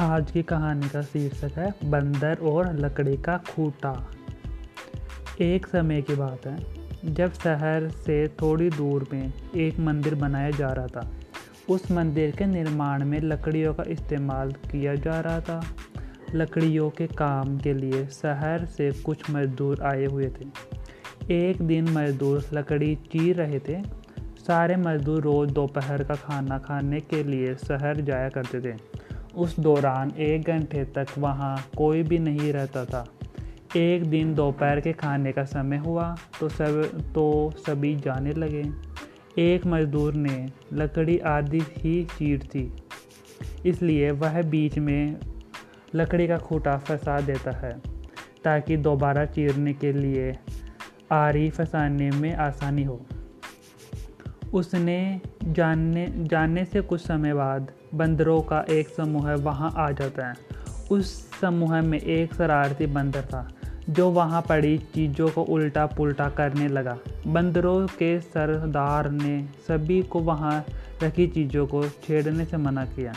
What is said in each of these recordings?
आज की कहानी का शीर्षक है, बंदर और लकड़ी का खूटा। एक समय की बात है, जब शहर से थोड़ी दूर में एक मंदिर बनाया जा रहा था। उस मंदिर के निर्माण में लकड़ियों का इस्तेमाल किया जा रहा था। लकड़ियों के काम के लिए शहर से कुछ मजदूर आए हुए थे। एक दिन मजदूर लकड़ी चीर रहे थे। सारे मजदूर रोज़ दोपहर का खाना खाने के लिए शहर जाया करते थे। उस दौरान एक घंटे तक वहाँ कोई भी नहीं रहता था। एक दिन दोपहर के खाने का समय हुआ तो सब तो सभी जाने लगे। एक मज़दूर ने लकड़ी आदि ही चीर थी इसलिए वह बीच में लकड़ी का खूटा फंसा देता है, ताकि दोबारा चीरने के लिए आरी फंसाने में आसानी हो। उसने जानने जानने से कुछ समय बाद बंदरों का एक समूह वहाँ आ जाता है। उस समूह में एक शरारती बंदर था, जो वहाँ पड़ी चीज़ों को उल्टा पुल्टा करने लगा। बंदरों के सरदार ने सभी को वहाँ रखी चीज़ों को छेड़ने से मना किया।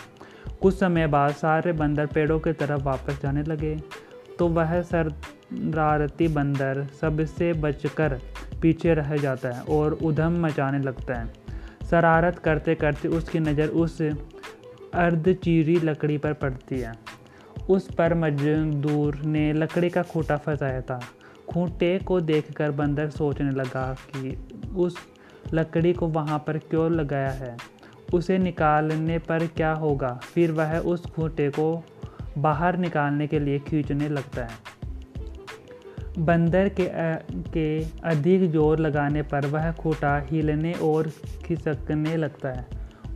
कुछ समय बाद सारे बंदर पेड़ों की तरफ़ वापस जाने लगे तो वह शरारती बंदर सबसे बचकर पीछे रह जाता है और उधम मचाने लगता है। शरारत करते करते उसकी नज़र उस अर्धचीरी लकड़ी पर पड़ती है। उस पर मजदूर ने लकड़ी का खूटा फंसाया था। खूंटे को देखकर बंदर सोचने लगा कि उस लकड़ी को वहाँ पर क्यों लगाया है? उसे निकालने पर क्या होगा? फिर वह उस खूंटे को बाहर निकालने के लिए खींचने लगता है। बंदर के के अधिक ज़ोर लगाने पर वह खूटा हिलने और खिसकने लगता है।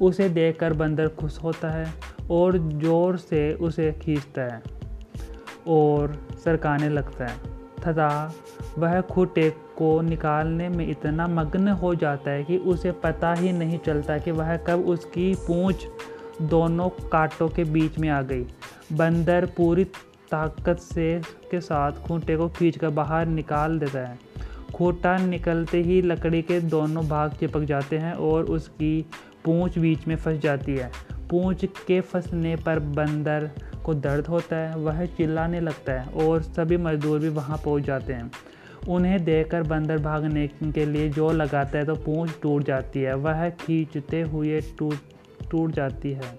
उसे देखकर बंदर खुश होता है और ज़ोर से उसे खींचता है और सरकाने लगता है। तथा वह खूटे को निकालने में इतना मग्न हो जाता है कि उसे पता ही नहीं चलता कि वह कब उसकी पूंछ दोनों कांटों के बीच में आ गई। बंदर पूरी ताकत से के साथ खूंटे को खींचकर बाहर निकाल देता है। खूंटा निकलते ही लकड़ी के दोनों भाग चिपक जाते हैं और उसकी पूंछ बीच में फंस जाती है। पूंछ के फंसने पर बंदर को दर्द होता है, वह चिल्लाने लगता है और सभी मजदूर भी वहाँ पहुँच जाते हैं। उन्हें देखकर बंदर भागने के लिए जो लगाता है तो पूंछ टूट जाती है, वह खींचते हुए टूट टूट जाती है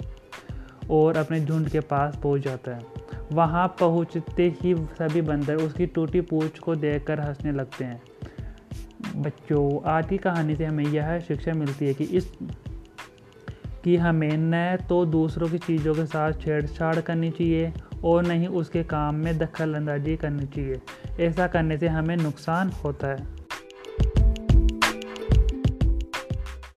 और अपने झुंड के पास पहुँच जाता है। वहाँ पहुँचते ही सभी बंदर उसकी टूटी पूछ को देखकर हंसने लगते हैं। बच्चों, आज की कहानी से हमें यह शिक्षा मिलती है कि इस, कि हमें न तो दूसरों की चीज़ों के साथ छेड़छाड़ करनी चाहिए और नहीं उसके काम में दखल अंदाजी करनी चाहिए। ऐसा करने से हमें नुकसान होता है।